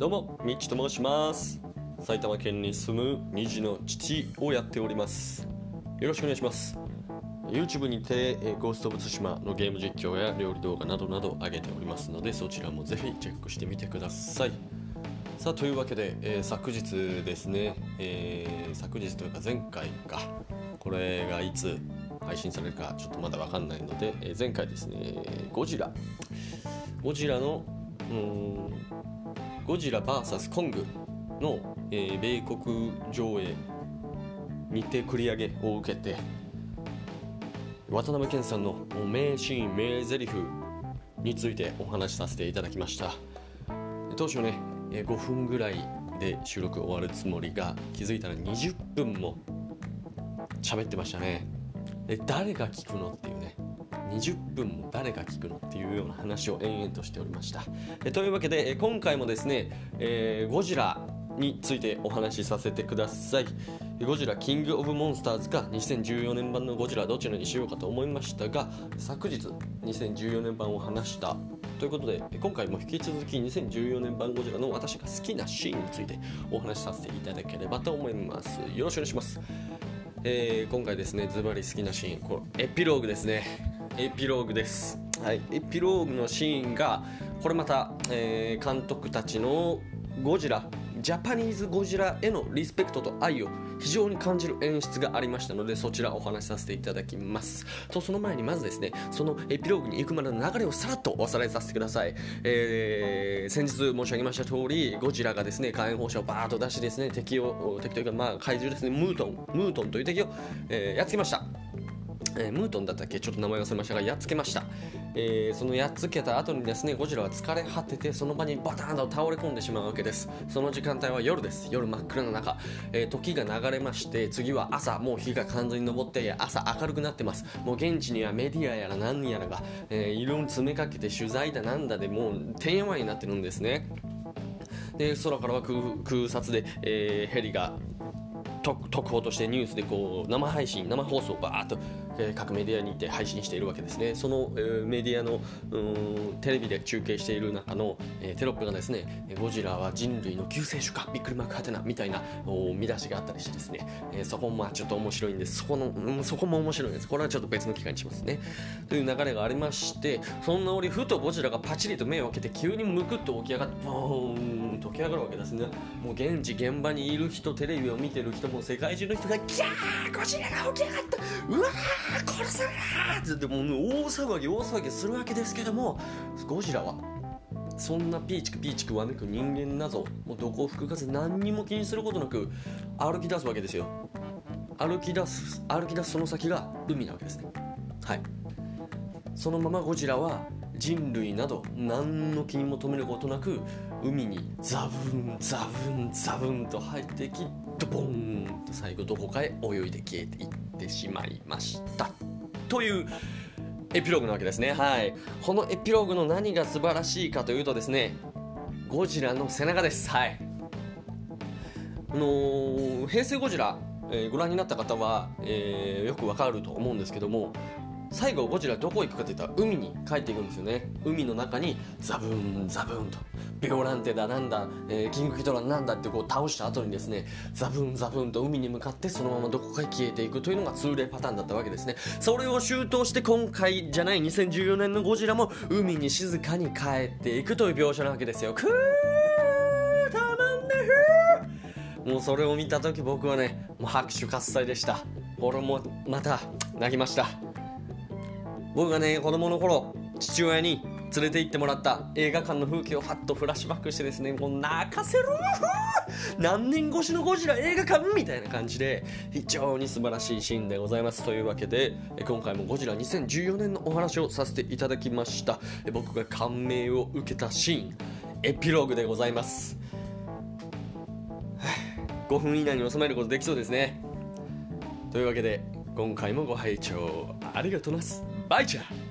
どうもみちと申します。埼玉県に住む2児の父をやっております。よろしくお願いします。YouTube にてえーゴースト・オブ・ツシマのゲーム実況や料理動画などなど上げておりますのでそちらもぜひチェックしてみてください。さあというわけで、えー昨日ですね、えー昨日というか前回か。これがいつ配信されるかちょっとまだわかんないので、えー前回ですねゴジラ。ゴジラのうんゴジラ VS コングの、えー米国上映日程繰り上げを受けて渡辺謙さんの名シーン名台詞についてお話しさせていただきました。当初ね5分ぐらいで収録終わるつもりが気づいたら20分も喋ってましたね。誰が聞くのっていうね。20分も誰が聞くのっていうような話を延々としておりました。えというわけで今回もですね、えーゴジラについてお話しさせてください。ゴジラキングオブモンスターズか2014年版のゴジラどちらにしようかと思いましたが昨日2014年版を話した。ということで今回も引き続き2014年版ゴジラの私が好きなシーンについてお話しさせていただければと思います。よろしくお願いします。えー今回ですねズバリ好きなシーンこれエピローグですね。エピローグです。はい。エピローグのシーンがこれまた、えー監督たちのゴジラジャパニーズゴジラへのリスペクトと愛を非常に感じる演出がありましたのでそちらお話しさせていただきます。とその前にまずですねそのエピローグに行くまでの流れをさらっとおさらいさせてください、えー先日申し上げました通りゴジラがですね火炎放射をバーッと出しですね敵を敵というかまあ怪獣ですねムートンムートンという敵を、えーやっつけました。えームートンだったっけ？ちょっと名前忘れましたがやっつけました、えーそのやっつけた後にですねゴジラは疲れ果ててその場にバタンと倒れ込んでしまうわけです。その時間帯は夜です。夜真っ暗な中、えー時が流れまして次は朝。もう日が完全に昇って朝明るくなってます。もう現地にはメディアやら何やらが、えー、いろいろ詰めかけて取材だなんだでもうてんやわになってるんですね。で空からは空空撮で、えーヘリが特報としてニュースでこう生配信生放送をバーッと、えー各メディアにて配信しているわけですね。その、えーメディアのうんテレビで中継している中の、えーテロップがですね「ゴジラは人類の救世主かびっくりマークはてな」みたいなお見出しがあったりしてですね、えーそこもちょっと面白いんです。そこの、うんそこも面白いんです。これはちょっと別の機会にしますね。という流れがありましてそんな折ふとゴジラがパチリと目を開けて急にむくっと起き上がってボーンと起き上がるわけですね。もう現地現場にいる人テレビを見てる人もう世界中の人が「キャーゴジラが起き上がった。うわー殺された!」ってもう大騒ぎ大騒ぎするわけですけどもゴジラはそんなピーチクピーチクわめく人間なぞもうどこを吹く風何にも気にすることなく歩き出すわけですよ。歩き出す歩き出すその先が海なわけですね。はい。そのままゴジラは人類など何の気にも留めることなく海にザブンザブンザブンと入ってきドボーンと最後どこかへ泳いで消えていってしまいました。というエピローグなわけですね。はい。このエピローグの何が素晴らしいかというとですねゴジラの背中です。はい。あのー平成ゴジラ、えーご覧になった方は、えーよくわかると思うんですけども最後ゴジラどこ行くかって言ったら海に帰っていくんですよね。海の中にザブンザブンと。ビオランテだなんだ、えーキングヒトラなんだってこう倒した後にですねザブンザブンと海に向かってそのままどこかへ消えていくというのが通例パターンだったわけですね。それを周到して今回じゃない2014年のゴジラも海に静かに帰っていくという描写なわけですよ。くーたまんねふー。もうそれを見た時僕はねもう拍手喝采でした。俺もまた泣きました。僕がね子供の頃父親に連れて行ってもらった映画館の風景をファッとフラッシュバックしてですねもう泣かせる 何年越しのゴジラ映画館みたいな感じで非常に素晴らしいシーンでございます。というわけで今回もゴジラ2014年のお話をさせていただきました。僕が感銘を受けたシーンエピローグでございます。5分以内に収めることできそうですね。というわけで今回もご拝聴ありがとうございます。バイチャー